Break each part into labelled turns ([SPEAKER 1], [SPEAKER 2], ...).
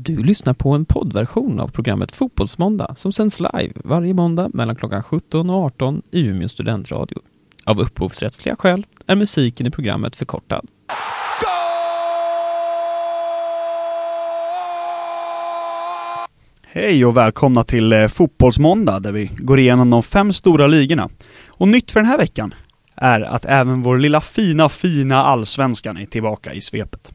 [SPEAKER 1] Du lyssnar på en poddversion av programmet Fotbollsmåndag som sänds live varje måndag mellan klockan 17 och 18 i Umeå studentradio. Av upphovsrättsliga skäl är musiken i programmet förkortad.
[SPEAKER 2] Hej och välkomna till eh, Fotbollsmåndag där vi går igenom de fem stora ligorna. Och nytt för den här veckan är att även vår lilla fina, fina allsvenskan är tillbaka i svepet.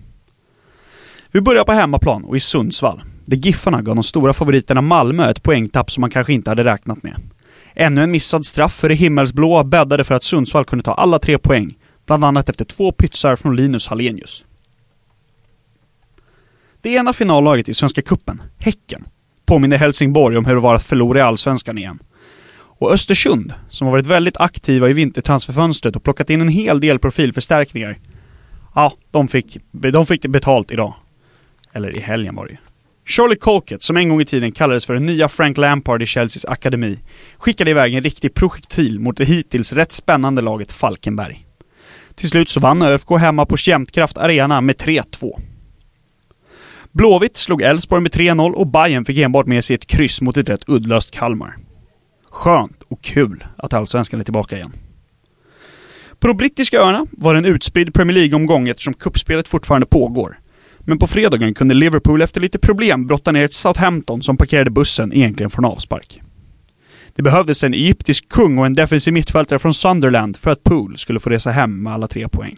[SPEAKER 2] Vi börjar på hemmaplan och i Sundsvall, där Giffarna gav de stora favoriterna Malmö ett poängtapp som man kanske inte hade räknat med. Ännu en missad straff för det himmelsblåa bäddade för att Sundsvall kunde ta alla tre poäng, bland annat efter två pytsar från Linus Hallenius. Det ena finallaget i Svenska Kuppen, Häcken, påminner Helsingborg om hur det var att förlora i Allsvenskan igen. Och Östersund, som har varit väldigt aktiva i vintertransferfönstret och plockat in en hel del profilförstärkningar. Ja, de fick, de fick betalt idag. Eller i helgen var det ju. Charlie Colkett, som en gång i tiden kallades för den nya Frank Lampard i Chelseas akademi, skickade iväg en riktig projektil mot det hittills rätt spännande laget Falkenberg. Till slut så vann ÖFK hemma på Jämtkraft Arena med 3-2. Blåvitt slog Elfsborg med 3-0 och Bayern fick enbart med sig ett kryss mot ett rätt uddlöst Kalmar. Skönt och kul att Allsvenskan är tillbaka igen. På de brittiska öarna var det en utspridd Premier League-omgång eftersom kuppspelet fortfarande pågår. Men på fredagen kunde Liverpool efter lite problem brotta ner ett Southampton som parkerade bussen egentligen från avspark. Det behövdes en egyptisk kung och en defensiv mittfältare från Sunderland för att Pool skulle få resa hem med alla tre poäng.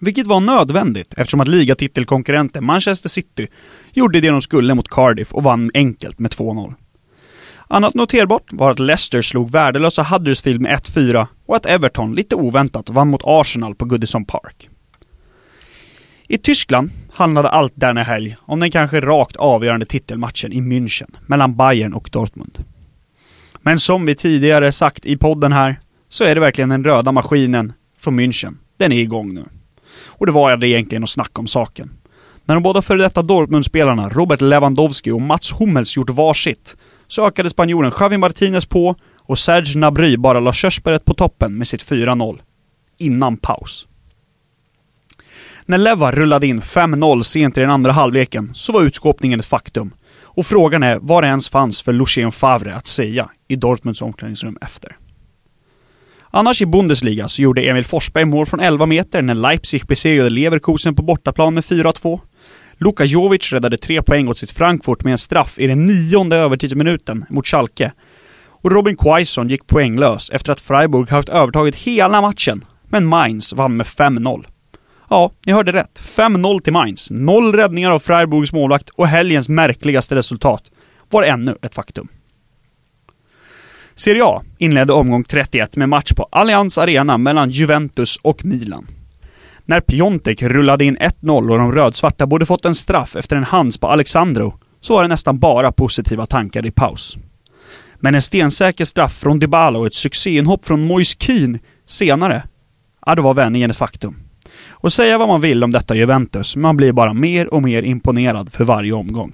[SPEAKER 2] Vilket var nödvändigt eftersom att ligatitelkonkurrenten Manchester City gjorde det de skulle mot Cardiff och vann enkelt med 2-0. Annat noterbart var att Leicester slog värdelösa Huddersfield med 1-4 och att Everton, lite oväntat, vann mot Arsenal på Goodison Park. I Tyskland handlade allt denna helg om den kanske rakt avgörande titelmatchen i München mellan Bayern och Dortmund. Men som vi tidigare sagt i podden här, så är det verkligen den röda maskinen från München. Den är igång nu. Och det var det egentligen att snacka om saken. När de båda före detta Dortmundspelarna Robert Lewandowski och Mats Hummels gjort varsitt, så ökade spanjoren Javi Martinez på och Serge Nabry bara la körsbäret på toppen med sitt 4-0. Innan paus. När Leva rullade in 5-0 sent i den andra halvleken så var utskåpningen ett faktum. Och frågan är vad det ens fanns för Lucien Favre att säga i Dortmunds omklädningsrum efter. Annars i Bundesliga så gjorde Emil Forsberg mål från 11 meter när Leipzig besegrade Leverkusen på bortaplan med 4-2. Luka Jovic räddade tre poäng åt sitt Frankfurt med en straff i den nionde övertidsminuten mot Schalke. Och Robin Quaison gick poänglös efter att Freiburg haft övertaget hela matchen, men Mainz vann med 5-0. Ja, ni hörde rätt. 5-0 till Mainz. Noll räddningar av Freiburgs målvakt och helgens märkligaste resultat var ännu ett faktum. Serie A inledde omgång 31 med match på Allianz Arena mellan Juventus och Milan. När Piontek rullade in 1-0 och de rödsvarta borde fått en straff efter en hands på Alexandro, så var det nästan bara positiva tankar i paus. Men en stensäker straff från Dybala och ett succéinhopp från Moise Keane senare, ja då var vändningen ett faktum. Och säga vad man vill om detta Juventus, man blir bara mer och mer imponerad för varje omgång.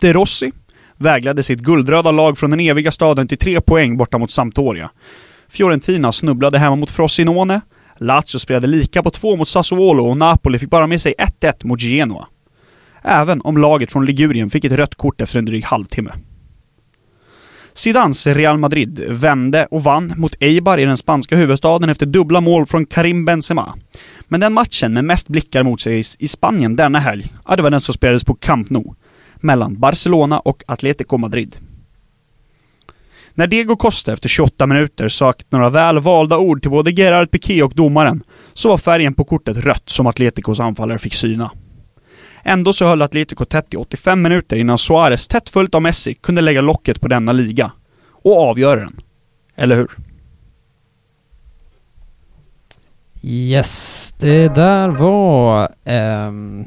[SPEAKER 2] De Rossi vägledde sitt guldröda lag från den eviga staden till tre poäng borta mot Sampdoria. Fiorentina snubblade hemma mot Frosinone, Lazio spelade lika på två mot Sassuolo och Napoli fick bara med sig 1-1 mot Genoa. Även om laget från Ligurien fick ett rött kort efter en dryg halvtimme. Zidans Real Madrid vände och vann mot Eibar i den spanska huvudstaden efter dubbla mål från Karim Benzema. Men den matchen med mest blickar mot sig i Spanien denna helg, ja det var den som spelades på Camp Nou. Mellan Barcelona och Atlético Madrid. När Diego Costa efter 28 minuter sagt några väl valda ord till både Gerard Piqué och domaren, så var färgen på kortet rött som Atleticos anfallare fick syna. Ändå så höll Atletico tätt i 85 minuter innan Suarez, tätt följt av Messi, kunde lägga locket på denna liga. Och avgöra den. Eller hur?
[SPEAKER 1] Yes, det där var... Um,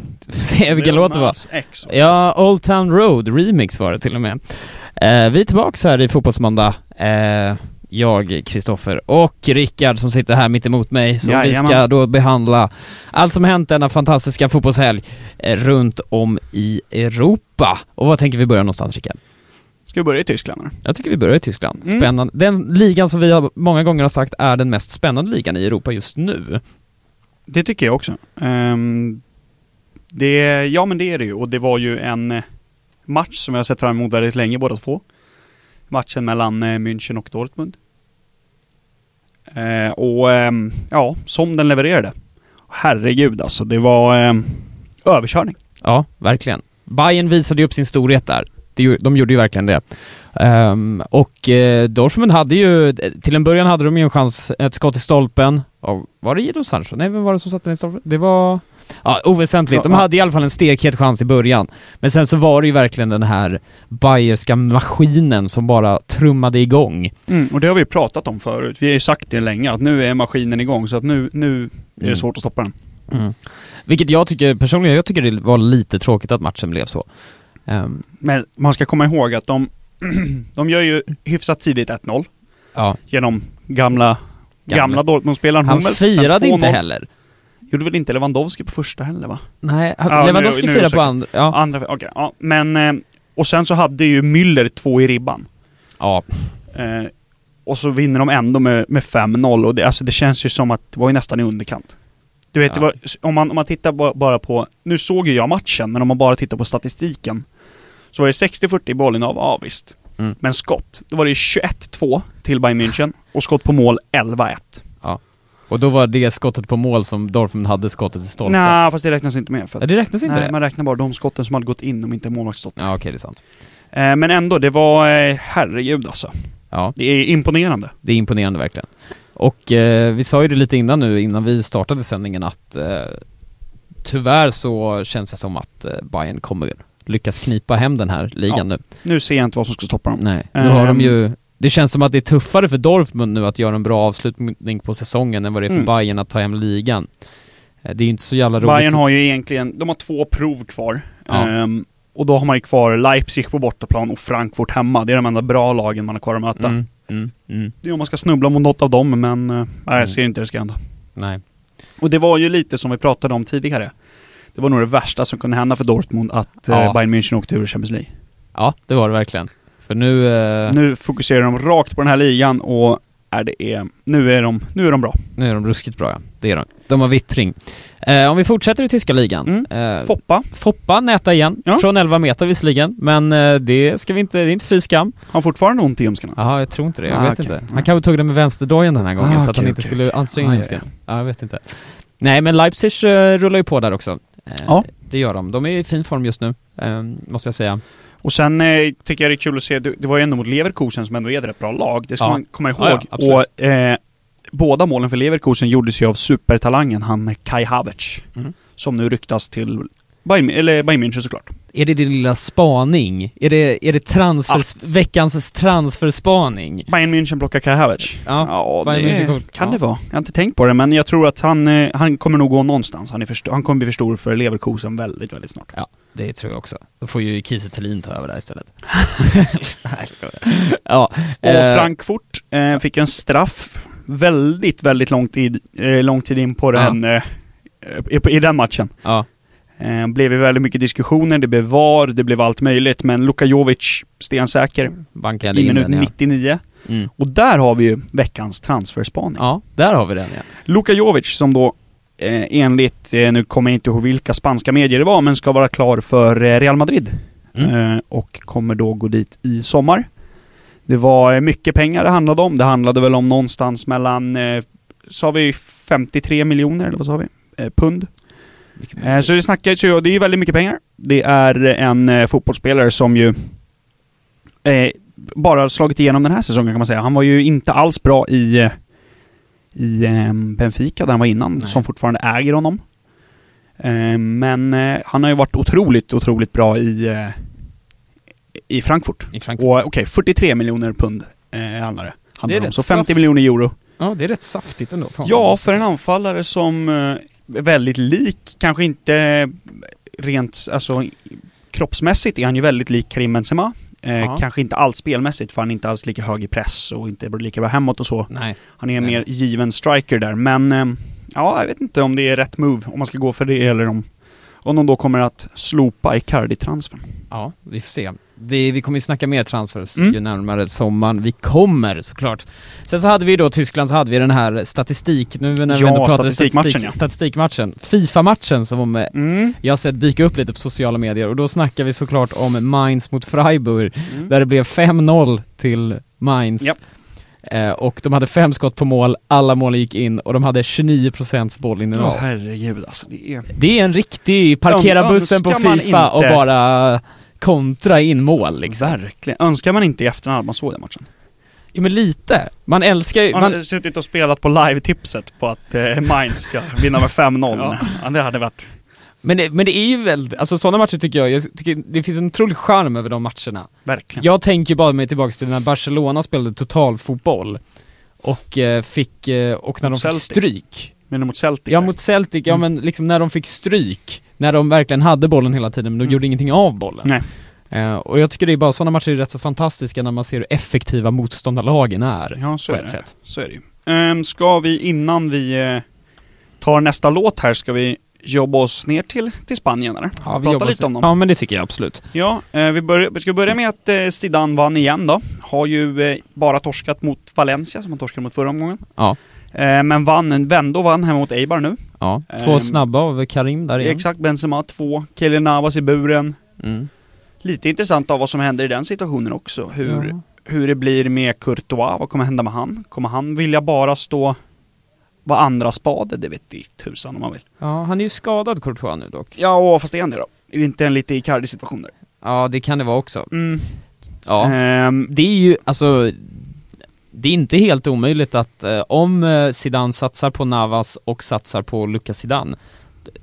[SPEAKER 1] vilken låt det var.
[SPEAKER 2] X.
[SPEAKER 1] Ja, Old Town Road Remix var det till och med. Uh, vi är tillbaks här i Fotbollsmåndag. Uh, jag, Kristoffer och Rickard som sitter här mitt emot mig, som vi ska då behandla allt som hänt denna fantastiska fotbollshelg eh, runt om i Europa. Och vad tänker vi börja någonstans, Rickard?
[SPEAKER 2] Ska vi börja i Tyskland? Eller?
[SPEAKER 1] Jag tycker vi börjar i Tyskland. Mm. Spännande. Den ligan som vi har många gånger har sagt är den mest spännande ligan i Europa just nu.
[SPEAKER 2] Det tycker jag också. Um, Det, ja men det är det ju och det var ju en eh, match som jag sett fram emot väldigt länge båda två. Matchen mellan eh, München och Dortmund. Eh, och eh, ja, som den levererade. Herregud alltså, det var eh, överkörning.
[SPEAKER 1] Ja, verkligen. Bayern visade ju upp sin storhet där. De gjorde ju verkligen det. Um, och eh, Dortmund hade ju, till en början hade de ju en chans, ett skott i stolpen. Och var det Jadon Sancho? Nej, vem var det som satte den i stolpen? Det var... Ja, oväsentligt. De hade i alla fall en stekhet chans i början. Men sen så var det ju verkligen den här bayerska maskinen som bara trummade igång.
[SPEAKER 2] Mm, och det har vi pratat om förut. Vi har ju sagt det länge, att nu är maskinen igång, så att nu, nu är det mm. svårt att stoppa den.
[SPEAKER 1] Mm. Vilket jag tycker, personligen, jag tycker det var lite tråkigt att matchen blev så.
[SPEAKER 2] Um. Men man ska komma ihåg att de, de gör ju hyfsat tidigt 1-0.
[SPEAKER 1] Ja.
[SPEAKER 2] Genom gamla, gamla, gamla Dortmund-spelaren
[SPEAKER 1] Han Hummels. firade inte heller.
[SPEAKER 2] Gjorde väl inte Lewandowski på första heller va?
[SPEAKER 1] Nej, ja, Lewandowski firade på andra.
[SPEAKER 2] Ja. Andra, okej. Okay, ja. Men, eh, och sen så hade ju Müller två i ribban.
[SPEAKER 1] Ja.
[SPEAKER 2] Eh, och så vinner de ändå med, med 5-0 och det, alltså det känns ju som att det var ju nästan i underkant. Du vet, ja. var, om, man, om man tittar bara på, nu såg ju jag matchen, men om man bara tittar på statistiken. Så var det 60-40 i bollen av, ja visst. Mm. Men skott, då var det 21-2 till Bayern München och skott på mål 11-1.
[SPEAKER 1] Och då var det skottet på mål som Dortmund hade skottet i stolpen?
[SPEAKER 2] Nej, fast det räknas inte med. För
[SPEAKER 1] att, ja, det räknas inte
[SPEAKER 2] nej,
[SPEAKER 1] det?
[SPEAKER 2] man räknar bara de skotten som hade gått in om inte målvakt stått.
[SPEAKER 1] Ja, okej, okay, det är sant.
[SPEAKER 2] Eh, men ändå, det var, eh, herregud alltså.
[SPEAKER 1] Ja.
[SPEAKER 2] Det är imponerande.
[SPEAKER 1] Det är imponerande verkligen. Och eh, vi sa ju det lite innan nu, innan vi startade sändningen att eh, tyvärr så känns det som att eh, Bayern kommer lyckas knipa hem den här ligan ja. nu.
[SPEAKER 2] Nu ser jag inte vad som ska stoppa dem.
[SPEAKER 1] Nej, nu har de ju det känns som att det är tuffare för Dortmund nu att göra en bra avslutning på säsongen än vad det är för mm. Bayern att ta hem ligan. Eh, det är ju inte så jävla roligt.
[SPEAKER 2] Bayern har ju egentligen, de har två prov kvar. Ja. Um, och då har man ju kvar Leipzig på bortaplan och Frankfurt hemma. Det är de enda bra lagen man har kvar att möta. Mm. Mm. Mm. Det är om man ska snubbla mot något av dem, men uh, jag mm. ser inte det ska hända.
[SPEAKER 1] Nej.
[SPEAKER 2] Och det var ju lite som vi pratade om tidigare. Det var nog det värsta som kunde hända för Dortmund att ja. uh, Bayern München åkte ur Champions League.
[SPEAKER 1] Ja, det var det verkligen. För nu... Eh...
[SPEAKER 2] Nu fokuserar de rakt på den här ligan och är det är, nu är de, nu är de bra.
[SPEAKER 1] Nu är de ruskigt bra ja, det är de. De har vittring. Eh, om vi fortsätter i tyska ligan.
[SPEAKER 2] Mm. Eh, Foppa.
[SPEAKER 1] Foppa näta igen, ja. från 11 meter visserligen, men eh, det ska vi inte, det är inte fy skam.
[SPEAKER 2] Har han fortfarande ont i ljumskarna?
[SPEAKER 1] Ja, jag tror inte det, jag ah, vet okay. inte. Han kanske tog det med vänsterdojen den här gången ah, så att han inte okay, skulle okay. anstränga ah, ljumsken. Ja, ja. ja, jag vet inte. Nej, men Leipzig uh, rullar ju på där också. Eh, ja. Det gör de. De är i fin form just nu, eh, måste jag säga.
[SPEAKER 2] Och sen eh, tycker jag det är kul att se, det, det var ju ändå mot Leverkusen som ändå är ett rätt bra lag. Det ska ja. man komma ihåg. Ja, och eh, båda målen för Leverkusen gjordes ju av supertalangen, han Kai Havertz. Mm. Som nu ryktas till Bayern, eller Bayern München såklart.
[SPEAKER 1] Är det din lilla spaning? Är det, är det transfer, veckans transferspaning?
[SPEAKER 2] Bayern München plockar Kai Havertz?
[SPEAKER 1] Ja, ja
[SPEAKER 2] det kan ja. det vara. Jag har inte tänkt på det, men jag tror att han, eh, han kommer nog gå någonstans. Han, är för, han kommer bli för stor för Leverkusen väldigt, väldigt snart.
[SPEAKER 1] Ja, det tror jag också. Då får ju Kiese Thelin ta över där istället. ja.
[SPEAKER 2] Och eh, Frankfurt eh, fick en straff väldigt, väldigt lång tid, eh, lång tid in på den, ja. eh, i, i den matchen.
[SPEAKER 1] Ja.
[SPEAKER 2] Eh, blev ju väldigt mycket diskussioner, det blev VAR, det blev allt möjligt, men Luka Jovic stensäker
[SPEAKER 1] Bankade
[SPEAKER 2] i minut den, ja. 99. Mm. Och där har vi ju veckans transferspaning.
[SPEAKER 1] Ja, där har vi den ja.
[SPEAKER 2] Luka Jovic som då eh, enligt, eh, nu kommer jag inte ihåg vilka spanska medier det var, men ska vara klar för eh, Real Madrid. Mm. Och kommer då gå dit i sommar. Det var mycket pengar det handlade om. Det handlade väl om någonstans mellan, sa vi 53 miljoner, eller vad sa vi? pund. Eh, så det snackas ju, det är ju väldigt mycket pengar. Det är en eh, fotbollsspelare som ju eh, bara slagit igenom den här säsongen kan man säga. Han var ju inte alls bra i, eh, i eh, Benfica där han var innan, Nej. som fortfarande äger honom. Eh, men han har ju varit otroligt, otroligt bra i, i Frankfurt.
[SPEAKER 1] I Frankfurt.
[SPEAKER 2] Och okej, okay, 43 miljoner pund eh, handlar det.
[SPEAKER 1] Handlar det
[SPEAKER 2] om. Så 50 saft. miljoner euro.
[SPEAKER 1] Ja, det är rätt saftigt ändå.
[SPEAKER 2] Ja, för en anfallare som väldigt lik, kanske inte rent, alltså kroppsmässigt är han ju väldigt lik Karim Benzema. Eh, kanske inte alls spelmässigt för han är inte alls lika hög i press och inte lika bra hemåt och så.
[SPEAKER 1] Nej.
[SPEAKER 2] Han är en
[SPEAKER 1] Nej.
[SPEAKER 2] mer given striker där, men eh, ja, jag vet inte om det är rätt move, om man ska gå för det eller om, om de då kommer att slopa Icardi-transfern.
[SPEAKER 1] Ja, vi får se. Det, vi kommer ju snacka mer transfers mm. ju närmare sommaren vi kommer såklart. Sen så hade vi då Tyskland, så hade vi den här statistik, nu när
[SPEAKER 2] vi ändå pratade statistikmatchen statistik, ja.
[SPEAKER 1] statistikmatchen, Fifa-matchen som mm. jag har sett dyka upp lite på sociala medier och då snackar vi såklart om Mainz mot Freiburg, mm. där det blev 5-0 till Mainz. Yep. Eh, och de hade fem skott på mål, alla mål gick in och de hade 29% bollinnehav.
[SPEAKER 2] Åh herregud alltså, det är...
[SPEAKER 1] Det är en riktig parkera bussen på Fifa och bara kontra in mål liksom.
[SPEAKER 2] Verkligen. Önskar man inte i efterhand att man såg den matchen?
[SPEAKER 1] Ja men lite. Man älskar ju...
[SPEAKER 2] Man har suttit och spelat på live-tipset på att eh, Mainz ska vinna med 5-0. ja. ja, det hade varit...
[SPEAKER 1] Men det, men det är ju väldigt, alltså sådana matcher tycker jag, jag tycker det finns en otrolig charm över de matcherna.
[SPEAKER 2] Verkligen.
[SPEAKER 1] Jag tänker bara mig tillbaks till när Barcelona spelade totalfotboll och eh, fick, eh, och när de fick stryk.
[SPEAKER 2] Menar mot Celtic?
[SPEAKER 1] Ja, mot Celtic, ja mm. men liksom när de fick stryk, när de verkligen hade bollen hela tiden men de mm. gjorde ingenting av bollen.
[SPEAKER 2] Nej.
[SPEAKER 1] Uh, och jag tycker det är bara, sådana matcher är rätt så fantastiska när man ser hur effektiva motståndarlagen är.
[SPEAKER 2] Ja, så är det. Sätt. Så är det ju. Um, ska vi, innan vi uh, tar nästa låt här, ska vi jobba oss ner till, till Spanien eller?
[SPEAKER 1] Ja, vi Prata lite om dem. Ja, men det tycker jag absolut.
[SPEAKER 2] Ja, uh, vi, börjar, vi ska börja med att uh, Zidane vann igen då. Har ju bara torskat mot Valencia, som han torskade mot förra omgången.
[SPEAKER 1] Ja.
[SPEAKER 2] Men vann, vände och vann hemma mot Eibar nu.
[SPEAKER 1] Ja, två um, snabba av Karim där igen.
[SPEAKER 2] Exakt, Benzema två, Kelly Navas i buren. Mm lite intressant av vad som händer i den situationen också. Hur, ja. hur det blir med Courtois, vad kommer hända med han? Kommer han vilja bara stå vad andra spade? Det vet i tusan om man vill.
[SPEAKER 1] Ja, han är ju skadad Courtois nu dock.
[SPEAKER 2] Ja, och fast är han det då? Är det inte en lite Icardi-situation där?
[SPEAKER 1] Ja, det kan det vara också.
[SPEAKER 2] Mm.
[SPEAKER 1] Ja, um, det är ju, alltså det är inte helt omöjligt att eh, om eh, Zidane satsar på Navas och satsar på Lucas Zidane,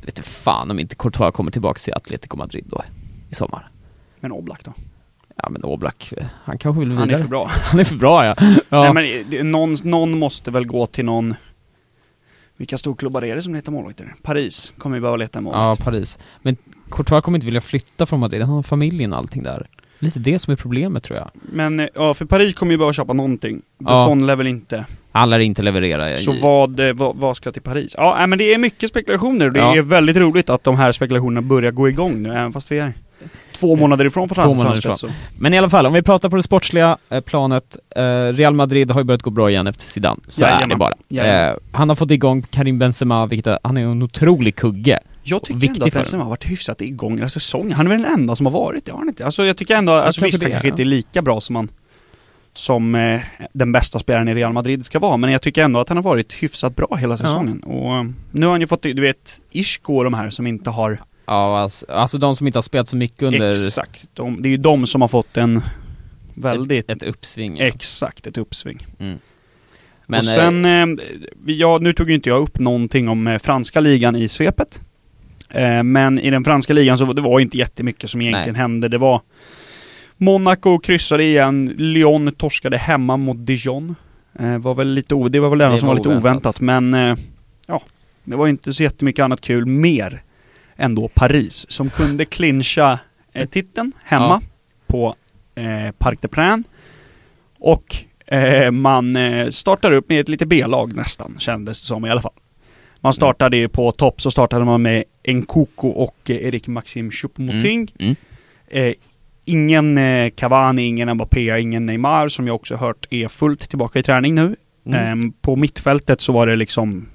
[SPEAKER 1] vet du fan om inte Courtois kommer tillbaka till Atletico Madrid då i sommar.
[SPEAKER 2] Men Oblak då?
[SPEAKER 1] Ja men Oblak, han kanske vill vidare.
[SPEAKER 2] Han är för bra.
[SPEAKER 1] han är för bra ja. ja.
[SPEAKER 2] Nej men någon, någon måste väl gå till någon vilka storklubbar är det som letar målvakter? Paris kommer ju behöva leta målvakt.
[SPEAKER 1] Ja, Paris. Men Courtois kommer inte vilja flytta från Madrid, han har familjen och allting där. Lite det som är problemet tror jag.
[SPEAKER 2] Men, eh, ja, för Paris kommer ju behöva köpa någonting. Buffon ja. lär väl inte...
[SPEAKER 1] Han lär inte leverera.
[SPEAKER 2] Så vad, eh, vad, vad, ska till Paris? Ja, men det är mycket spekulationer och det ja. är väldigt roligt att de här spekulationerna börjar gå igång nu, även fast vi är två månader ifrån för två månader ifrån.
[SPEAKER 1] Men i alla fall, om vi pratar på det sportsliga eh, planet, eh, Real Madrid har ju börjat gå bra igen efter Zidane, så Jajamän. är det bara. Eh, han har fått igång Karim Benzema, vilket han är en otrolig kugge.
[SPEAKER 2] Jag tycker ändå att Benzema har varit hyfsat igång hela säsongen. Han är väl den enda som har varit det, har han inte? Alltså jag tycker ändå, jag alltså visst han kanske inte är lika bra som han som eh, den bästa spelaren i Real Madrid ska vara, men jag tycker ändå att han har varit hyfsat bra hela säsongen. Ja. Och eh, nu har han ju fått, du vet, Isco och de här som inte har
[SPEAKER 1] Ja, alltså, alltså de som inte har spelat så mycket under...
[SPEAKER 2] Exakt, de, det är ju de som har fått en väldigt...
[SPEAKER 1] Ett, ett uppsving.
[SPEAKER 2] Ja. Exakt, ett uppsving. Mm. Men, och sen, eh, eh ja, nu tog ju inte jag upp någonting om eh, franska ligan i svepet. Eh, men i den franska ligan så det var inte jättemycket som egentligen nej. hände. Det var Monaco kryssade igen, Lyon torskade hemma mot Dijon. Eh, var väl lite det var väl det, det som var, var lite oväntat, men eh, ja, det var inte så jättemycket annat kul mer ändå Paris, som kunde clincha eh, titeln hemma ja. på eh, Parc des Princes. Och eh, man startar upp med ett lite B-lag nästan, kändes det som i alla fall. Man startade mm. på topp, så startade man med Nkoko och eh, Erik Maxim Choupo-Moting. Mm. Mm. Eh, ingen eh, Cavani, ingen Mbappé, ingen Neymar, som jag också hört är fullt tillbaka i träning nu. Mm. Ehm, på mittfältet så var det liksom,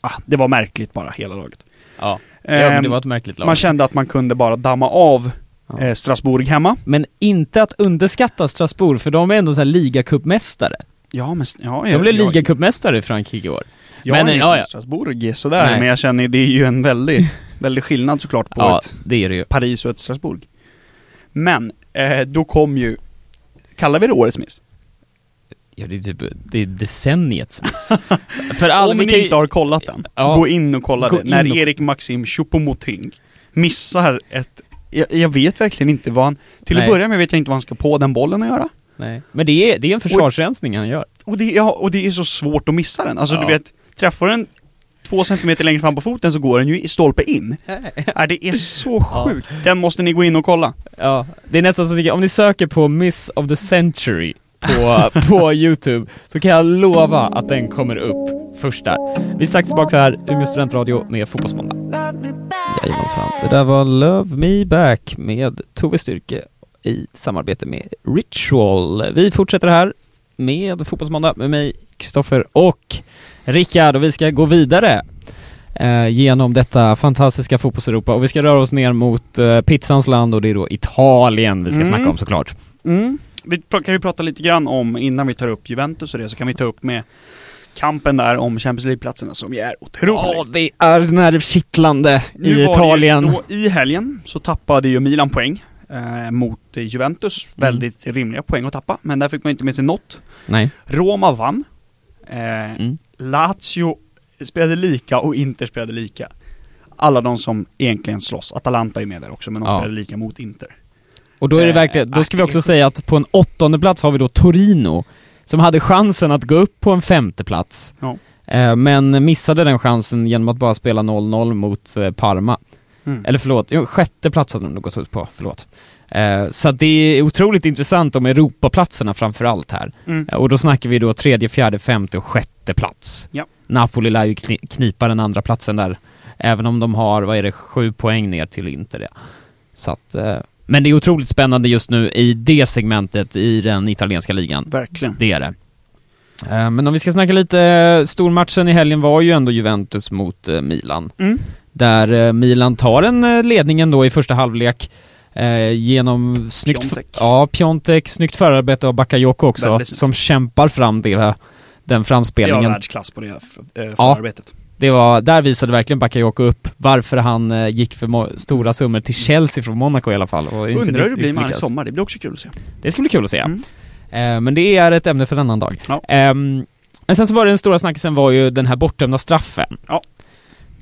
[SPEAKER 2] ah, det var märkligt bara, hela laget.
[SPEAKER 1] Ja. Ja, det var ett märkligt lag.
[SPEAKER 2] Man kände att man kunde bara damma av ja. eh, Strasbourg hemma.
[SPEAKER 1] Men inte att underskatta Strasbourg, för de är ändå så här ligacupmästare.
[SPEAKER 2] Ja, men... Ja,
[SPEAKER 1] de blev ligacupmästare i Frankrike i år.
[SPEAKER 2] Jag men, är ja, ja. Strasbourg sådär, Nej. men jag känner det är ju en väldig, väldig skillnad såklart på
[SPEAKER 1] ja,
[SPEAKER 2] ett
[SPEAKER 1] det det.
[SPEAKER 2] Paris och ett Strasbourg. Men, eh, då kom ju, kallar vi det årets miss?
[SPEAKER 1] Ja, det är typ, det är decenniets miss.
[SPEAKER 2] För all, Om ni kan... inte har kollat den, ja, gå in och kolla det. När och... Erik Maxim Choupo-Moting missar ett, jag, jag, vet verkligen inte vad han, till Nej. att börja med vet jag inte vad han ska på den bollen att göra.
[SPEAKER 1] Nej, men det är, det är en försvarsrensning och, han gör.
[SPEAKER 2] Och det, ja, och det är så svårt att missa den. Alltså ja. du vet, träffar den två centimeter längre fram på foten så går den ju i stolpe in. ja, det är så sjukt. Den måste ni gå in och kolla.
[SPEAKER 1] Ja, det är nästan så att om ni söker på Miss of the Century på, på Youtube så kan jag lova att den kommer upp först där. Vi är strax tillbaka här, Umeå studentradio med Fotbollsmåndag. Jajamensan, det där var Love Me Back med Tove Styrke i samarbete med Ritual. Vi fortsätter här med Fotbollsmåndag med mig, Kristoffer och Rickard och vi ska gå vidare eh, genom detta fantastiska fotbollseuropa och vi ska röra oss ner mot eh, pizzans land och det är då Italien vi ska
[SPEAKER 2] Mm.
[SPEAKER 1] snacka om såklart.
[SPEAKER 2] Mm. Vi kan ju prata lite grann om, innan vi tar upp Juventus och det, så kan vi ta upp med kampen där om Champions League-platserna som ju är otrolig.
[SPEAKER 1] Ja, det är nervkittlande
[SPEAKER 2] Nu
[SPEAKER 1] i
[SPEAKER 2] var det
[SPEAKER 1] Italien.
[SPEAKER 2] Då, I helgen så tappade ju Milan poäng eh, mot Juventus.
[SPEAKER 1] Mm.
[SPEAKER 2] Väldigt rimliga poäng att tappa, men där fick man inte med sig något.
[SPEAKER 1] Nej.
[SPEAKER 2] Roma vann. Eh,
[SPEAKER 1] Mm.
[SPEAKER 2] Lazio spelade lika och Inter spelade lika. Alla de som egentligen slåss. Atalanta är med där också, men de
[SPEAKER 1] Ja.
[SPEAKER 2] spelade lika mot Inter.
[SPEAKER 1] Och då är det
[SPEAKER 2] Eh,
[SPEAKER 1] verkligen, då ska vi också säga att på en åttonde plats har vi då Torino, som hade chansen att gå upp på en femte plats.
[SPEAKER 2] Ja.
[SPEAKER 1] Eh, Men missade den chansen genom att bara spela 0-0 mot eh, Parma.
[SPEAKER 2] Mm.
[SPEAKER 1] Eller förlåt, jo, sjätte plats hade de gått ut på, förlåt. Eh, Så det är otroligt intressant om Europaplatserna framför allt här.
[SPEAKER 2] Mm.
[SPEAKER 1] Eh, Och då snackar vi då tredje, fjärde, femte och sjätte plats.
[SPEAKER 2] Ja.
[SPEAKER 1] Napoli lär ju kni- knipa den andra platsen där, även om de har, vad är det, sju poäng ner till Inter. Så att, eh, men det är otroligt spännande just nu i det segmentet i den italienska ligan.
[SPEAKER 2] Verkligen.
[SPEAKER 1] Det är det. Men om vi ska snacka lite, stormatchen i helgen var ju ändå Juventus mot Milan.
[SPEAKER 2] Mm.
[SPEAKER 1] Där Milan tar en eh, ledningen då i första halvlek eh, genom snyggt...
[SPEAKER 2] Piontek.
[SPEAKER 1] Ja, Piontek, snyggt förarbete av Bakayoko också,
[SPEAKER 2] Väldigt
[SPEAKER 1] som kämpar fram det, den
[SPEAKER 2] Det var
[SPEAKER 1] framspelningen.
[SPEAKER 2] världsklass på det eh, förarbetet.
[SPEAKER 1] Det var, där visade verkligen Bakayoko upp varför han eh, gick för stora summor till Chelsea från Monaco i alla fall. Och inte
[SPEAKER 2] Undrar hur det blir med i sommar. Det blir också kul att se.
[SPEAKER 1] Det ska bli kul att se.
[SPEAKER 2] Mm.
[SPEAKER 1] Eh, men det är ett ämne för en annan dag.
[SPEAKER 2] Ja.
[SPEAKER 1] Ehm, men sen så var det den stora snackisen var ju den här bortdömda straffen.
[SPEAKER 2] Ja.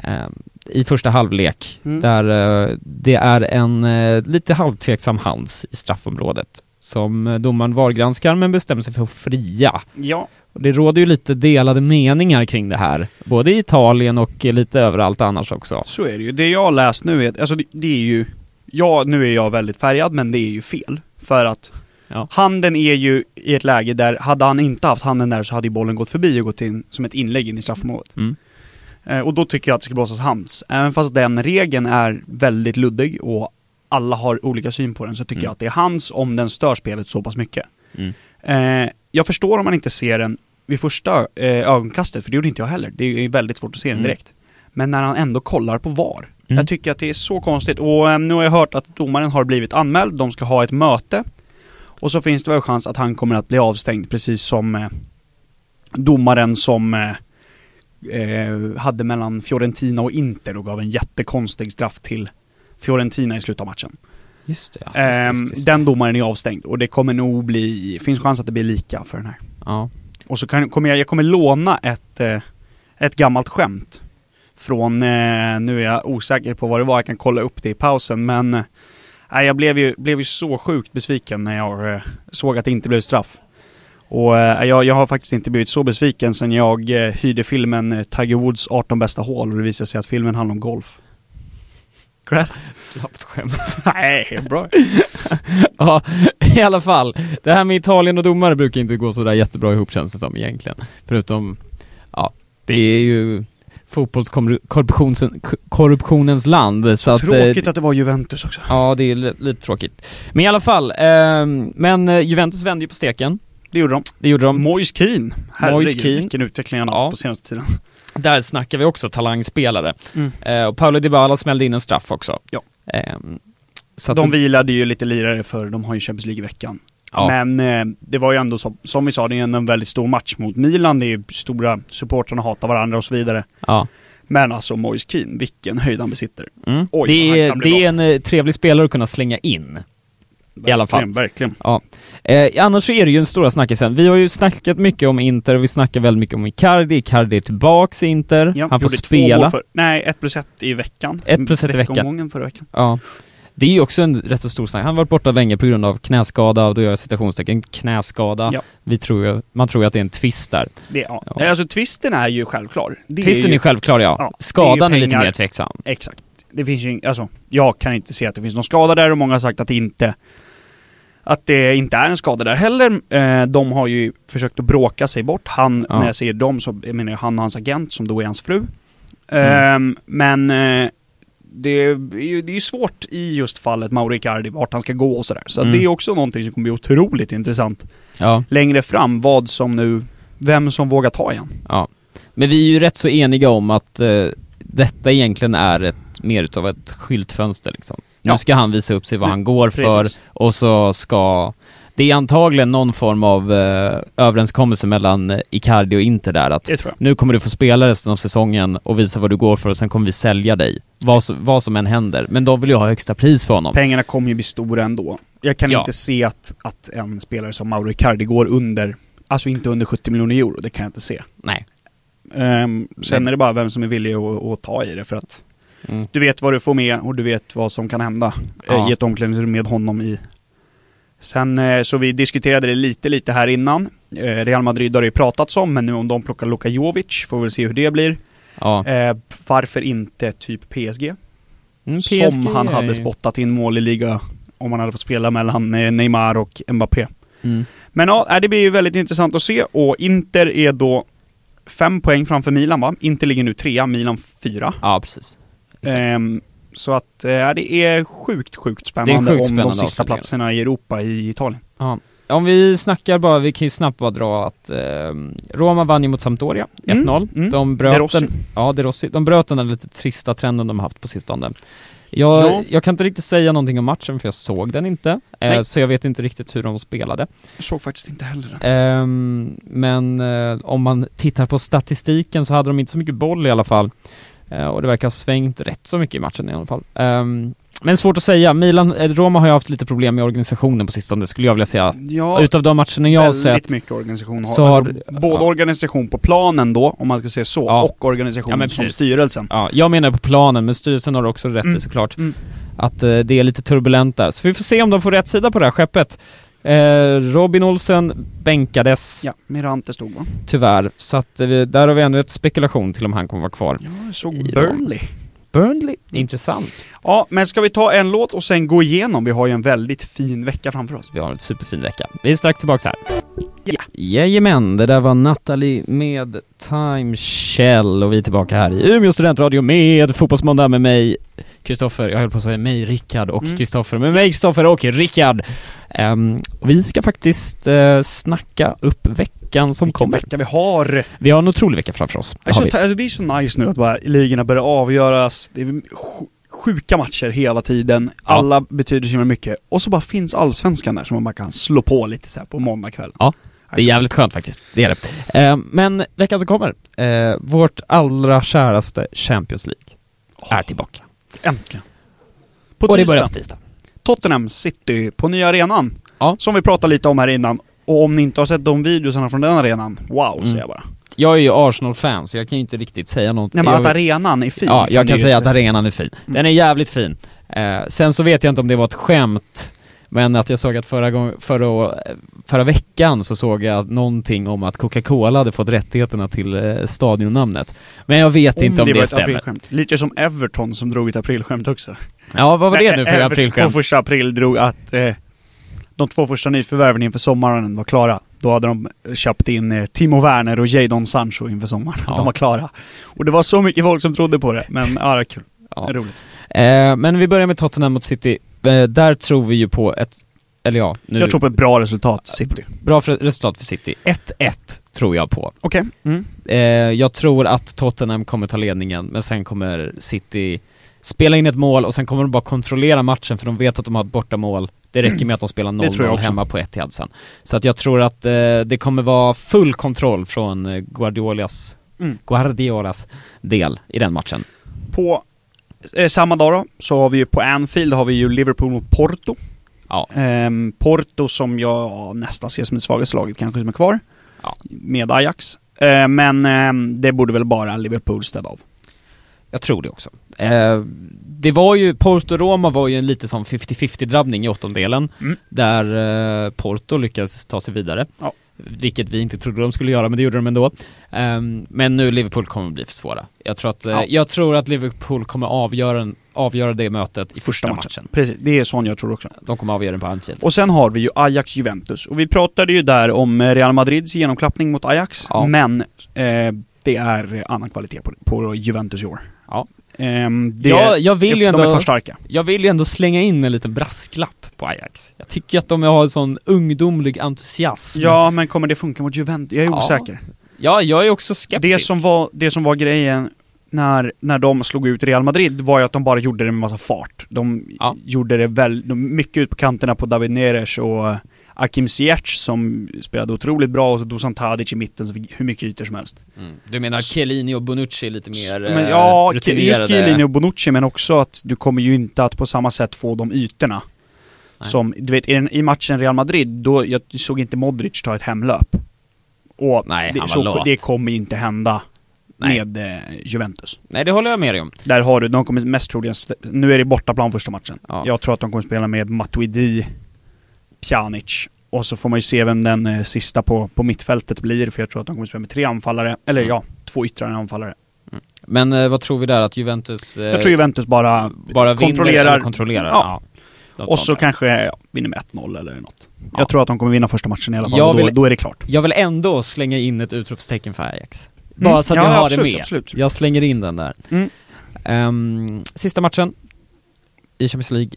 [SPEAKER 1] Ehm, I första halvlek,
[SPEAKER 2] Mm.
[SPEAKER 1] där eh, det är en eh, lite halvtveksam hands i straffområdet. Som eh, domaren VAR-granskar men bestämmer sig för att fria.
[SPEAKER 2] Ja,
[SPEAKER 1] Och det råder ju lite delade meningar kring det här. Både i Italien och eh, lite överallt annars också.
[SPEAKER 2] så är det ju. Det jag har läst nu är, alltså det, det är ju, ja nu är jag väldigt färgad men det är ju fel. För att
[SPEAKER 1] Ja.
[SPEAKER 2] handen är ju i ett läge där, hade han inte haft handen där så hade ju bollen gått förbi och gått in som ett inlägg in i straffområdet.
[SPEAKER 1] Mm.
[SPEAKER 2] Eh, och då tycker jag att det ska blåsas hands. Även fast den regeln är väldigt luddig och alla har olika syn på den så tycker
[SPEAKER 1] Mm.
[SPEAKER 2] jag att det är hands om den stör spelet så pass mycket.
[SPEAKER 1] Mm.
[SPEAKER 2] Eh, jag förstår om man inte ser den vid första eh, ögonkastet, för det gjorde inte jag heller. Det är ju väldigt svårt att se den
[SPEAKER 1] Mm.
[SPEAKER 2] direkt. Men när han ändå kollar på VAR.
[SPEAKER 1] Mm.
[SPEAKER 2] Jag tycker att det är så konstigt. Och eh, nu har jag hört att domaren har blivit anmäld, de ska ha ett möte. Och så finns det väl chans att han kommer att bli avstängd, precis som eh, domaren som eh, hade mellan Fiorentina och Inter och gav en jättekonstig straff till Fiorentina i slutet av matchen.
[SPEAKER 1] Just det, ja. Just,
[SPEAKER 2] Ehm,
[SPEAKER 1] just, just. det.
[SPEAKER 2] den domaren är avstängd och det kommer nog bli, finns chans att det blir lika för den här.
[SPEAKER 1] Ja.
[SPEAKER 2] Och så kan, kommer jag, jag kommer låna ett, eh, ett gammalt skämt. Från, eh, nu är jag osäker på vad det var, jag kan kolla upp det i pausen men eh, nej, jag blev ju, blev ju så sjukt besviken när jag såg att det inte blev straff. Och eh, jag, jag har faktiskt inte blivit så besviken sen jag eh, hyrde filmen eh, Tiger Woods 18 bästa hål och det visade sig att filmen handlar om golf. Crap.
[SPEAKER 1] Slappt skämt.
[SPEAKER 2] Nej, bra.
[SPEAKER 1] ja, i alla fall. Det här med Italien och domare brukar inte gå sådär jättebra ihop känns det som egentligen. Förutom, ja, det är ju fotbollskorruptionens korruptionens land. Så att, eh,
[SPEAKER 2] Tråkigt att det var Juventus också.
[SPEAKER 1] Ja, det är li- lite tråkigt. Men i alla fall, ehm, men eh, Juventus vände ju på steken.
[SPEAKER 2] Det gjorde de.
[SPEAKER 1] Det gjorde de.
[SPEAKER 2] Moise Keane. Herregud, vilken utveckling han har
[SPEAKER 1] Ja.
[SPEAKER 2] haft på senaste tiden.
[SPEAKER 1] Där snackar vi också talangspelare.
[SPEAKER 2] Mm.
[SPEAKER 1] Eh, och Paolo Dybala smällde in en straff också.
[SPEAKER 2] Ja.
[SPEAKER 1] Ehm, så
[SPEAKER 2] De vilade ju lite lirare för de har ju Champions League i veckan.
[SPEAKER 1] Ja.
[SPEAKER 2] Men eh, det var ju ändå så, som vi sa, det är en väldigt stor match mot Milan. Det är ju stora, supportrarna hatar varandra och så vidare.
[SPEAKER 1] ja.
[SPEAKER 2] Men alltså Moise Keane, vilken höjd han besitter.
[SPEAKER 1] Mm.
[SPEAKER 2] Oj,
[SPEAKER 1] det, är, det är en eh, trevlig spelare att kunna slänga in. I alla fall.
[SPEAKER 2] Verkligen, Verkligen.
[SPEAKER 1] Eh, annars så är det ju en stora snackisen. Vi har ju snackat mycket om Inter och vi snackar väldigt mycket om Icardi. Icardi är tillbaks i Inter.
[SPEAKER 2] Ja,
[SPEAKER 1] Han får spela.
[SPEAKER 2] För, nej, ett plus ett i veckan.
[SPEAKER 1] Ett plus ett i veckan.
[SPEAKER 2] Förra veckan.
[SPEAKER 1] Ja. Det är ju också en rätt så stor snack. Han har varit borta länge på grund av knäskada och då gör jag citationstecken knäskada.
[SPEAKER 2] Ja.
[SPEAKER 1] Vi tror ju, man tror ju att det är en twist där.
[SPEAKER 2] Det, ja.
[SPEAKER 1] Ja.
[SPEAKER 2] Alltså twisten är ju självklar. Det
[SPEAKER 1] Twisten är,
[SPEAKER 2] ju,
[SPEAKER 1] självklar ja.
[SPEAKER 2] Ja,
[SPEAKER 1] Skadan
[SPEAKER 2] är
[SPEAKER 1] är, lite mer tveksam.
[SPEAKER 2] Exakt. Det finns ju alltså, jag kan inte se att det finns någon skada där och många har sagt att det inte att det inte är en skada där heller. Eh, de har ju försökt att bråka sig bort. Han,
[SPEAKER 1] Ja.
[SPEAKER 2] när jag säger dem så menar jag han och hans agent som då är hans fru.
[SPEAKER 1] Mm.
[SPEAKER 2] Ehm, men eh, det är ju det är svårt i just fallet Mauro Icardi, vart han ska gå och sådär. Så
[SPEAKER 1] Mm.
[SPEAKER 2] det är också någonting som kommer bli otroligt intressant
[SPEAKER 1] Ja,
[SPEAKER 2] längre fram, vad som nu, vem som vågar ta igen.
[SPEAKER 1] ja. Men vi är ju rätt så eniga om att eh, detta egentligen är ett, mer utav ett skyltfönster liksom.
[SPEAKER 2] Ja.
[SPEAKER 1] Nu ska han visa upp sig vad han går för
[SPEAKER 2] Precis.
[SPEAKER 1] och så ska det är antagligen någon form av eh, överenskommelse mellan Icardi och Inter där att nu kommer du få spela resten av säsongen och visa vad du går för och sen kommer vi sälja dig. Vad, som- vad som än händer. Men de vill ju ha högsta pris för honom.
[SPEAKER 2] Pengarna kommer ju bli stora ändå. Jag kan
[SPEAKER 1] Ja.
[SPEAKER 2] inte se att, att en spelare som Mauro Icardi går under, alltså inte under 70 miljoner euro, det kan jag inte se.
[SPEAKER 1] Nej.
[SPEAKER 2] Ehm, sen
[SPEAKER 1] Nej.
[SPEAKER 2] är det bara vem som är villig att, att ta i det för att
[SPEAKER 1] Mm.
[SPEAKER 2] du vet vad du får med och du vet vad som kan hända eh,
[SPEAKER 1] Ja.
[SPEAKER 2] i ett omklädningsrum med honom i. Sen eh, så vi diskuterade det lite, lite här innan. Eh, Real Madrid har det ju pratats om, men nu om de plockar Luka Jovic får vi väl se hur det blir.
[SPEAKER 1] Ja.
[SPEAKER 2] Eh, varför inte typ PSG?
[SPEAKER 1] Mm,
[SPEAKER 2] som han hade
[SPEAKER 1] ju-
[SPEAKER 2] spottat in mål i liga om han hade fått spela mellan Neymar och Mbappé.
[SPEAKER 1] Mm.
[SPEAKER 2] Men ja, det blir ju väldigt intressant att se och Inter är då fem poäng framför Milan va? Inter ligger nu trea, Milan fyra.
[SPEAKER 1] Ja, precis.
[SPEAKER 2] Ehm, så att eh, det är sjukt, sjukt spännande
[SPEAKER 1] sjukt
[SPEAKER 2] om
[SPEAKER 1] spännande
[SPEAKER 2] de sista platserna i Europa i Italien.
[SPEAKER 1] Ja. Om vi snackar bara, vi kan ju snabbt bara dra att eh, Roma vann ju mot Sampdoria, 1-0.
[SPEAKER 2] Mm, mm.
[SPEAKER 1] De bröt den, ja, De Rossi. De bröt den där lite trista trenden de haft på sistone. Jag,
[SPEAKER 2] Ja.
[SPEAKER 1] jag kan inte riktigt säga någonting om matchen för jag såg den inte, eh, så jag vet inte riktigt hur de spelade.
[SPEAKER 2] Jag såg faktiskt inte heller den.
[SPEAKER 1] Ehm, men eh, om man tittar på statistiken så hade de inte så mycket boll i alla fall. Eh, och det verkar ha svängt rätt så mycket i matchen i alla fall. Men svårt att säga. Milan, eh, Roma har ju haft lite problem med organisationen på sistone skulle jag vilja säga.
[SPEAKER 2] Ja,
[SPEAKER 1] Utav de matcherna jag har
[SPEAKER 2] väldigt
[SPEAKER 1] sett.
[SPEAKER 2] mycket organisation.
[SPEAKER 1] Så har-
[SPEAKER 2] alltså, både
[SPEAKER 1] ja.
[SPEAKER 2] organisation på planen då, om man ska säga så,
[SPEAKER 1] Ja.
[SPEAKER 2] och organisation
[SPEAKER 1] Ja,
[SPEAKER 2] som styrelsen.
[SPEAKER 1] Ja, jag menar på planen, men styrelsen har också rätt i
[SPEAKER 2] Mm.
[SPEAKER 1] såklart.
[SPEAKER 2] Mm.
[SPEAKER 1] Att eh, det är lite turbulent där. Så vi får se om de får rätt sida på det här skeppet. Eh, Robin Olsen bänkades
[SPEAKER 2] Ja, Mirante stod va?
[SPEAKER 1] tyvärr, så att eh, där har vi ännu ett spekulation till om han kommer vara kvar.
[SPEAKER 2] Ja, jag såg
[SPEAKER 1] I
[SPEAKER 2] Burnley.
[SPEAKER 1] Burnley, intressant.
[SPEAKER 2] Ja, men ska vi ta en låt och sen gå igenom? Vi har ju en väldigt fin vecka framför oss.
[SPEAKER 1] Vi har en superfin vecka. Vi är strax tillbaka här.
[SPEAKER 2] Ja.
[SPEAKER 1] Jajamän, det där var Natalie med Time Shell och vi är tillbaka här i Umeå studentradio med Fotbollsmåndag med mig, Kristoffer, jag höll på att säga mig, Rickard och
[SPEAKER 2] Mm.
[SPEAKER 1] Kristoffer, med mig, Kristoffer och Rickard. Och vi ska faktiskt uh, snacka upp veckan som
[SPEAKER 2] Vilken
[SPEAKER 1] kommer.
[SPEAKER 2] vecka vi har!
[SPEAKER 1] Vi har en otrolig vecka framför oss. Det
[SPEAKER 2] Alltså, alltså, det är så nice nu att bara ligorna börjar avgöras. Det är sj- sjuka matcher hela tiden.
[SPEAKER 1] Ja.
[SPEAKER 2] Alla betyder så himla mycket. Och så bara finns allsvenskan där som man bara kan slå på lite så på måndag kväll.
[SPEAKER 1] Ja, Det är jävligt skönt faktiskt, det är det. Ehm, men veckan som kommer, eh, vårt allra käraste Champions League är tillbaka.
[SPEAKER 2] Äntligen. På
[SPEAKER 1] och det
[SPEAKER 2] tisdag,
[SPEAKER 1] börjar på tisdag.
[SPEAKER 2] Tottenham City på nya arenan.
[SPEAKER 1] Ja.
[SPEAKER 2] Som vi pratade lite om här innan. Och om ni inte har sett de videorna från den arenan, wow
[SPEAKER 1] Mm.
[SPEAKER 2] säger jag bara.
[SPEAKER 1] Jag är ju Arsenal-fan så jag kan ju inte riktigt säga något.
[SPEAKER 2] Nej men
[SPEAKER 1] jag
[SPEAKER 2] att arenan är fin.
[SPEAKER 1] Ja, jag
[SPEAKER 2] det
[SPEAKER 1] kan säga att arenan är fin. Den är jävligt fin. Eh, sen så vet jag inte om det var ett skämt, men att jag såg att förra, gång, förra, förra veckan så såg jag någonting om att Coca-Cola hade fått rättigheterna till eh, stadionnamnet. Men jag vet inte om det,
[SPEAKER 2] ett
[SPEAKER 1] stämmer.
[SPEAKER 2] aprilskämt. Lite som Everton som drog ett aprilskämt också.
[SPEAKER 1] Ja, vad var det nu för aprilskämt?
[SPEAKER 2] På första april drog att eh, de två första nyförvärven inför sommaren var klara. Då hade de köpt in eh, Timo Werner och Jadon Sancho inför sommaren.
[SPEAKER 1] Ja.
[SPEAKER 2] De var klara. Och det var så mycket folk som trodde på det, men ja, det är kul.
[SPEAKER 1] Ja.
[SPEAKER 2] Det är roligt.
[SPEAKER 1] Eh, men vi börjar med Tottenham mot City. Eh, där tror vi ju på ett, eller ja, nu,
[SPEAKER 2] Jag tror på ett bra resultat, City.
[SPEAKER 1] bra för, resultat för City. 1-1 tror jag på.
[SPEAKER 2] Okej. Mm.
[SPEAKER 1] Eh, jag tror att Tottenham kommer ta ledningen, men sen kommer City spela in ett mål och sen kommer de bara kontrollera matchen för de vet att de har ett bortamål. Det räcker med att de spelar
[SPEAKER 2] Det tror jag
[SPEAKER 1] 0-0
[SPEAKER 2] också.
[SPEAKER 1] hemma på Etihad sen. Så att jag tror att eh, det kommer vara full kontroll från eh, Guardiolas,
[SPEAKER 2] Mm.
[SPEAKER 1] Guardiolas del i den matchen.
[SPEAKER 2] På eh, samma dag då, så har vi ju på Anfield har vi ju Liverpool mot Porto.
[SPEAKER 1] Ja.
[SPEAKER 2] Ehm, Porto som jag nästan ser som det svagaste laget kanske som är kvar.
[SPEAKER 1] Ja.
[SPEAKER 2] Med Ajax. Eh, men ehm, det borde väl bara Liverpool städa av.
[SPEAKER 1] Jag tror det också. Eh, det var ju, Porto-Roma var ju en lite som 50-50 drabbning i åttondelen,
[SPEAKER 2] Mm.
[SPEAKER 1] där eh, Porto lyckades ta sig vidare.
[SPEAKER 2] Ja.
[SPEAKER 1] Vilket vi inte trodde de skulle göra, men det gjorde de ändå. Ehm, men nu Liverpool kommer bli för svåra. Jag tror att, eh,
[SPEAKER 2] Ja.
[SPEAKER 1] jag tror att Liverpool kommer avgöra, avgöra det mötet i första, matchen.
[SPEAKER 2] Precis, det är sån jag tror också.
[SPEAKER 1] De kommer avgöra den på Anfield.
[SPEAKER 2] Och sen har vi ju Ajax-Juventus. Och vi pratade ju där om eh, Real Madrids genomklappning mot Ajax.
[SPEAKER 1] Ja.
[SPEAKER 2] Men eh, det är annan kvalitet på, på Juventus i år.
[SPEAKER 1] Ja.
[SPEAKER 2] Um, det,
[SPEAKER 1] ja, jag vill ju ändå,
[SPEAKER 2] de är för starka.
[SPEAKER 1] Jag vill ju ändå slänga in en liten brasklapp på Ajax. Jag tycker att de har en sån ungdomlig entusiasm.
[SPEAKER 2] Ja, men kommer det funka mot Juventus? Jag är
[SPEAKER 1] ja.
[SPEAKER 2] osäker.
[SPEAKER 1] Ja, jag är också skeptisk.
[SPEAKER 2] Det som var, det som var grejen när, när de slog ut Real Madrid var ju att de bara gjorde det med massa fart. De ja. gjorde det väl, de, mycket ut på kanterna på David Neres och Akim Ziyech som spelade otroligt bra och så Dusan Tadic i mitten som fick hur mycket ytor som helst.
[SPEAKER 1] Mm. Du menar Chiellini och Bonucci lite mer
[SPEAKER 2] men, Ja, eh, rutinerade. just Chiellini och Bonucci men också att du kommer ju inte att på samma sätt få de ytorna. Nej. Som, du vet, i, matchen Real Madrid, då, jag såg inte Modric ta ett hemlöp. Och
[SPEAKER 1] Nej,
[SPEAKER 2] det, så, det kommer inte hända Nej. med eh, Juventus.
[SPEAKER 1] Nej, det håller jag med dig om.
[SPEAKER 2] Där har du, de kommer mest troligen, nu är det bortaplan första matchen. Ja. Jag tror att de kommer spela med Matuidi, Pjanic och så får man ju se vem den eh, sista på, på mittfältet blir, för jag tror att de kommer spela med tre anfallare, eller mm. ja, två yttre anfallare.
[SPEAKER 1] Mm. Men eh, vad tror vi där, att Juventus...
[SPEAKER 2] Eh, jag tror Juventus bara, bara kontrollerar.
[SPEAKER 1] kontrollerar. Ja.
[SPEAKER 2] ja. Och så kanske ja, vinner med 1-0 eller något. Ja. Jag tror att de kommer vinna första matchen i alla fall, jag vill, då, då, är det klart.
[SPEAKER 1] Jag vill ändå slänga in ett utropstecken för Ajax. Bara mm. så att jag har absolut, det med. Absolut. Jag slänger in den där. Um, sista matchen, i Champions League,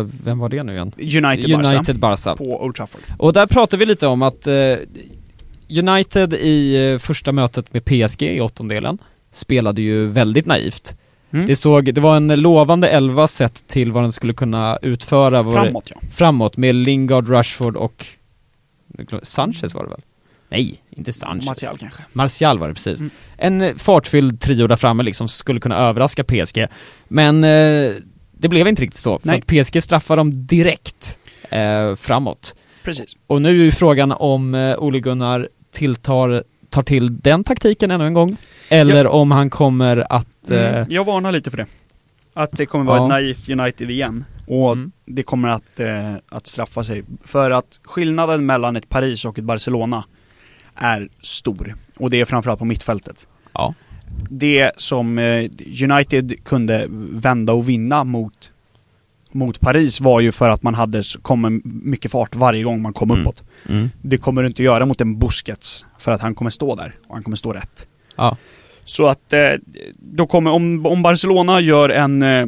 [SPEAKER 1] uh, vem var det nu igen?
[SPEAKER 2] United,
[SPEAKER 1] United Barca.
[SPEAKER 2] På Old Trafford.
[SPEAKER 1] Och där pratade vi lite om att uh, United i uh, första mötet med PSG i åttondelen spelade ju väldigt naivt. Mm. Det såg, det var en lovande elva sett till vad den skulle kunna utföra.
[SPEAKER 2] Framåt ja.
[SPEAKER 1] Framåt med Lingard, Rashford och Sanchez var det väl? Nej, inte Sanchez.
[SPEAKER 2] Martial kanske.
[SPEAKER 1] Martial var det precis. Mm. En fartfylld trio där framme liksom skulle kunna överraska PSG. Men eh, det blev inte riktigt så, för Nej. att PSG straffar dem direkt eh, framåt.
[SPEAKER 2] Precis.
[SPEAKER 1] Och nu är ju frågan om eh, Ole Gunnar tilltar, tar till den taktiken ännu en gång, eller ja. om han kommer att...
[SPEAKER 2] Mm, eh, mm, jag varnar lite för det. Att det kommer vara ja. ett naivt United igen. Och mm. det kommer att, eh, att straffa sig. För att skillnaden mellan ett Paris och ett Barcelona är stor. Och det är framförallt på mittfältet.
[SPEAKER 1] Ja
[SPEAKER 2] det som eh, United kunde vända och vinna mot mot Paris var ju för att man hade kom mycket fart varje gång man kom mm. uppåt. Mm. Det kommer du inte göra mot en Busquets, för att han kommer stå där och han kommer stå rätt.
[SPEAKER 1] Ja.
[SPEAKER 2] Så att eh, då kommer, om, om Barcelona gör en eh,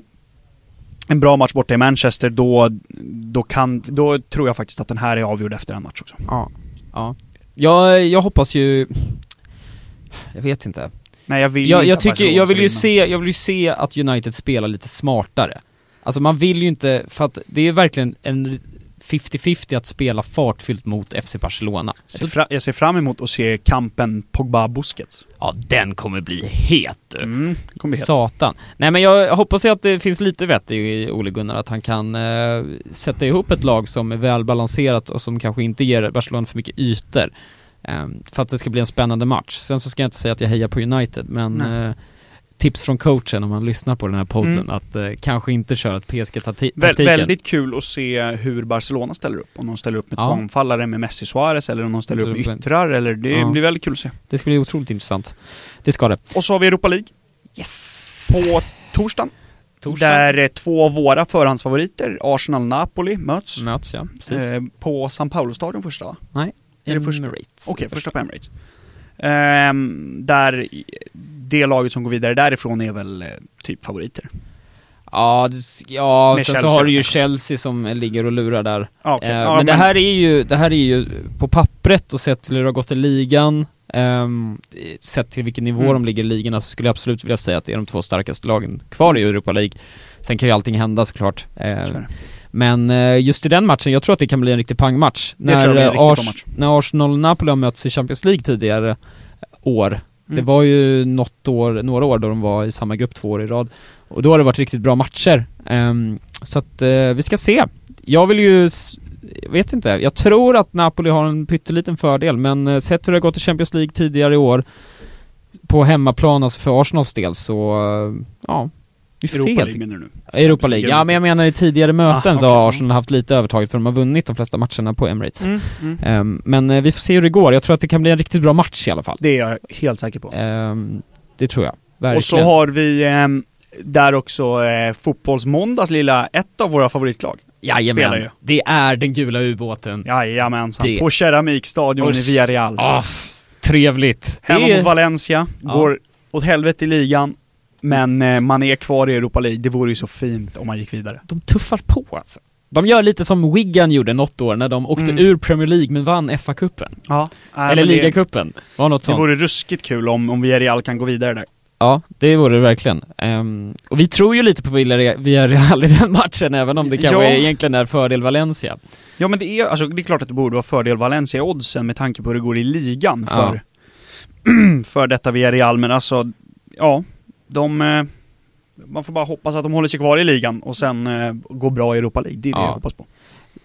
[SPEAKER 2] en bra match borta i Manchester, då, då kan, då tror jag faktiskt att den här är avgjord efter en match också.
[SPEAKER 1] Ja. Ja. Jag, jag hoppas ju, jag vet inte.
[SPEAKER 2] Nej jag vill
[SPEAKER 1] jag, jag tycker, jag vill ju se, jag vill ju se att United spelar lite smartare. Alltså man vill ju inte, för att det är verkligen en 50-50 att spela fartfyllt mot FC Barcelona.
[SPEAKER 2] Ser fra, jag ser fram emot att se kampen Pogba-Busquets.
[SPEAKER 1] Ja, den kommer bli het
[SPEAKER 2] mm, kommer bli het.
[SPEAKER 1] Satan. Nej men jag hoppas att det finns lite vett i Ole Gunnar, att han kan eh, sätta ihop ett lag som är välbalanserat och som kanske inte ger Barcelona för mycket ytor. Ehm, för att det ska bli en spännande match. Sen så ska jag inte säga att jag hejar på United, men eh, tips från coachen om man lyssnar på den här podden, mm. att eh, kanske inte köra ett PSG-taktiken. Vä
[SPEAKER 2] väldigt kul att se hur Barcelona ställer upp. Om de ställer upp med ja. två anfallare med Messi Suarez, eller om de ställer upp med yttrar, eller det ja. blir väldigt kul att se.
[SPEAKER 1] Det ska bli otroligt intressant. Det ska det.
[SPEAKER 2] Och så har vi Europa League.
[SPEAKER 1] Yes!
[SPEAKER 2] På torsdagen. Torsdag. Där eh, två av våra förhandsfavoriter, Arsenal-Napoli, möts.
[SPEAKER 1] Möts ja, precis.
[SPEAKER 2] Eh, på San Paolo-stadion första va?
[SPEAKER 1] Nej?
[SPEAKER 2] Emirates. Okej, okay, första på Emirates. Um, där, det laget som går vidare därifrån är väl eh, typ favoriter.
[SPEAKER 1] Ja, det, ja sen Chelsea så har du ju Chelsea som ligger och lurar där. Okay. Uh, ja, men, det här är ju, det här är ju på pappret och sett till hur det har gått i ligan, um, sett till vilken nivå mm. de ligger i ligorna så skulle jag absolut vilja säga att det är de två starkaste lagen kvar i Europa League. Sen kan ju allting hända såklart. Uh, men eh, just i den matchen, jag tror att det kan bli en riktig pangmatch. När,
[SPEAKER 2] eh, Ars
[SPEAKER 1] när Arsenal och Napoli har mötts i Champions League tidigare år. Mm. Det var ju något år, några år då de var i samma grupp två år i rad. Och då har det varit riktigt bra matcher. Um, så att uh, vi ska se. Jag vill ju, jag vet inte, jag tror att Napoli har en pytteliten fördel, men sett hur det har gått i Champions League tidigare i år, på hemmaplan, alltså för Arsenals del, så ja,
[SPEAKER 2] vi får Europa League menar du nu?
[SPEAKER 1] Europa League, ja men jag menar i tidigare möten ah, så har Arsenal haft lite övertaget för de har vunnit de flesta matcherna på Emirates. Mm, mm. Um, men uh, vi får se hur det går, jag tror att det kan bli en riktigt bra match i alla fall.
[SPEAKER 2] Det är jag helt säker på.
[SPEAKER 1] Um, det tror jag, verkligen.
[SPEAKER 2] Och så har vi um, där också uh, Fotbollsmåndags lilla, ett av våra favoritlag.
[SPEAKER 1] Jajamän, det är den gula ubåten.
[SPEAKER 2] Jajamensan, det... på Keramikstadion i Villarreal.
[SPEAKER 1] Oh, trevligt.
[SPEAKER 2] Hemma mot Valencia, ja. går åt helvete i ligan, Men eh, man är kvar i Europa League, det vore ju så fint om man gick vidare.
[SPEAKER 1] De tuffar på alltså. De gör lite som Wigan gjorde något år när de åkte mm. ur Premier League men vann FA-cupen.
[SPEAKER 2] Ja.
[SPEAKER 1] Äh, Eller ligacupen, var något sånt.
[SPEAKER 2] Det vore ruskigt kul om, om Villarreal kan gå vidare där.
[SPEAKER 1] Ja, det vore det verkligen. Um, och vi tror ju lite på Villarreal i den matchen, även om det kanske ja. egentligen är fördel Valencia.
[SPEAKER 2] Ja men det är, alltså det är klart att det borde vara fördel Valencia i oddsen med tanke på hur det går i ligan för, ja. för detta Villarreal, men alltså, ja, de... Eh, man får bara hoppas att de håller sig kvar i ligan och sen eh, går bra i Europa League, det är det jag hoppas på.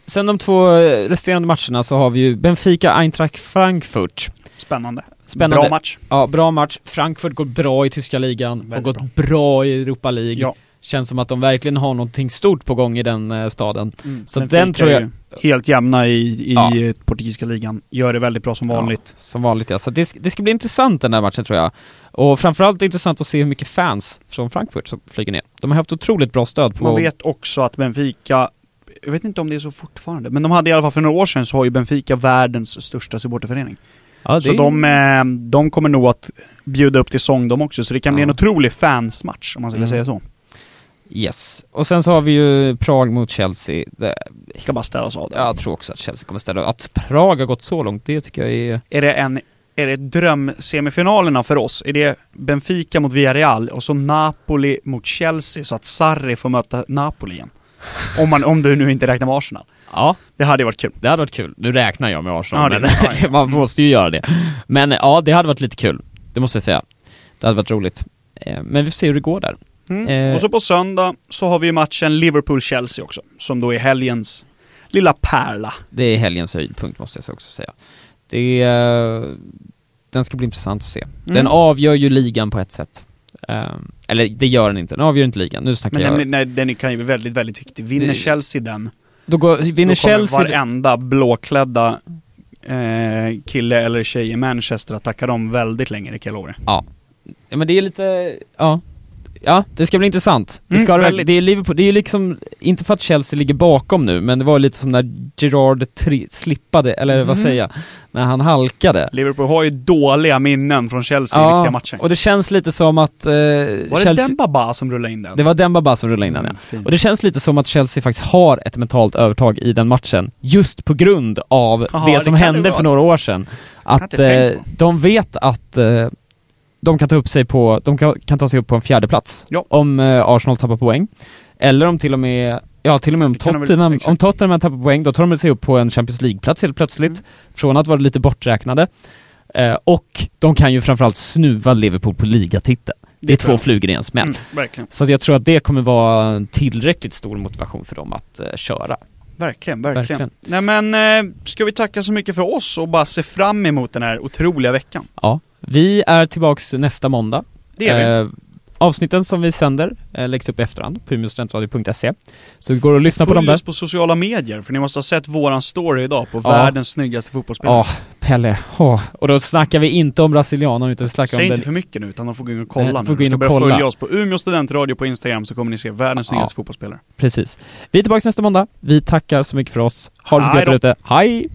[SPEAKER 1] Sen de två eh, resterande matcherna så har vi ju Benfica, Eintracht Frankfurt.
[SPEAKER 2] Spännande.
[SPEAKER 1] Spännande.
[SPEAKER 2] Bra match.
[SPEAKER 1] Ja, bra match. Frankfurt går bra i tyska ligan, Väldigt har gått bra. bra. i Europa League. Ja. Känns som att de verkligen har någonting stort på gång i den eh, staden. Mm. Så Benfica den tror jag...
[SPEAKER 2] Helt jämna i, i ja. portugisiska ligan. Gör det väldigt bra som vanligt. Ja,
[SPEAKER 1] som vanligt ja. Så det, det ska bli intressant den här matchen tror jag. Och framförallt intressant att se hur mycket fans från Frankfurt som flyger ner. De har haft otroligt bra stöd på...
[SPEAKER 2] Man vet också att Benfica jag vet inte om det är så fortfarande, men de hade i alla fall för några år sedan så har ju Benfica världens största supporterförening. Ja, så de, eh, de kommer nog att bjuda upp till sång de också, så det kan bli en otrolig fansmatch om man ska mm. säga så.
[SPEAKER 1] Yes. Och sen så har vi ju Prag mot Chelsea. Det
[SPEAKER 2] ska bara ställas av det.
[SPEAKER 1] Jag tror också att Chelsea kommer ställa Att Prag har gått så långt, det tycker jag är...
[SPEAKER 2] Är det en är det drömsemifinalerna för oss? Är det Benfica mot Villarreal och så Napoli mot Chelsea så att Sarri får möta Napoli igen? Om, man, om du nu inte räknar med Arsenal.
[SPEAKER 1] Ja.
[SPEAKER 2] Det hade varit kul.
[SPEAKER 1] Det hade varit kul. Nu räknar jag med Arsenal, ja, men man måste ju göra det. Men ja, det hade varit lite kul. Det måste jag säga. Det hade varit roligt. Eh, men vi får se hur det går där.
[SPEAKER 2] Mm. Eh. Och så på söndag så har vi matchen Liverpool-Chelsea också, som då är helgens lilla pärla.
[SPEAKER 1] Det är helgens höjdpunkt måste jag också säga. Det är, den ska bli intressant att se. Den mm. avgör ju ligan på ett sätt. Um, eller det gör den inte, den avgör inte ligan. Nu snackar
[SPEAKER 2] Men
[SPEAKER 1] jag...
[SPEAKER 2] Men nej, den kan ju bli väldigt, väldigt viktig. Vinner det... Chelsea den,
[SPEAKER 1] då, går, vinner då Chelsea...
[SPEAKER 2] varenda blåklädda eh, kille eller tjej i Manchester att tacka dem väldigt länge, jag lova
[SPEAKER 1] Ja. Ja men det är lite, ja, Ja, det ska bli intressant. Det mm, ska mm, det, det är Liverpool, det är liksom, inte för att Chelsea ligger bakom nu, men det var lite som när Gerard slippade, eller mm. vad säger jag, när han halkade.
[SPEAKER 2] Liverpool har ju dåliga minnen från Chelsea ja, i viktiga matcher.
[SPEAKER 1] och det känns lite som att eh,
[SPEAKER 2] Var
[SPEAKER 1] Chelsea...
[SPEAKER 2] det Dembaba som rullade in den?
[SPEAKER 1] Det var Dembaba som rullade in den, ja. Mm, och det känns lite som att Chelsea faktiskt har ett mentalt övertag i den matchen, just på grund av Aha, det som det hände för några år sedan. Att eh, de vet att eh, de kan ta upp sig på, de kan, kan ta sig upp på en fjärde plats ja. om eh, Arsenal tappar poäng. Eller om till och med, ja till och med om Tottenham, väl, om Tottenham tappar poäng, då tar de sig upp på en Champions League-plats helt plötsligt, mm. från att vara lite borträknade. Eh, och de kan ju framförallt snuva Liverpool på ligatiteln. Det, det är två flugor i en smäll.
[SPEAKER 2] Mm,
[SPEAKER 1] så jag tror att det kommer vara en tillräckligt stor motivation för dem att eh, köra.
[SPEAKER 2] Verkligen, verkligen, verkligen. Nej men, eh, ska vi tacka så mycket för oss och bara se fram emot den här otroliga veckan?
[SPEAKER 1] Ja, vi är tillbaks nästa måndag.
[SPEAKER 2] Det är vi. Eh,
[SPEAKER 1] avsnitten som vi sänder eh, läggs upp i efterhand på umeåstudentradio.se Så det går att lyssna Följ på dem där.
[SPEAKER 2] oss på sociala medier, för ni måste ha sett våran story idag på ja. världens snyggaste fotbollsspelare.
[SPEAKER 1] Ja, Pelle. Oh. Och då snackar vi inte om brasilianer utan vi snackar
[SPEAKER 2] Säg
[SPEAKER 1] om
[SPEAKER 2] inte den... för mycket nu, utan de får gå in och kolla Nej, nu. Får gå in och börja kolla. följa oss på Umeå studentradio på Instagram så kommer ni se världens ja. snyggaste fotbollsspelare.
[SPEAKER 1] Precis. Vi är tillbaka nästa måndag. Vi tackar så mycket för oss. Ha det så gött ute. Hej!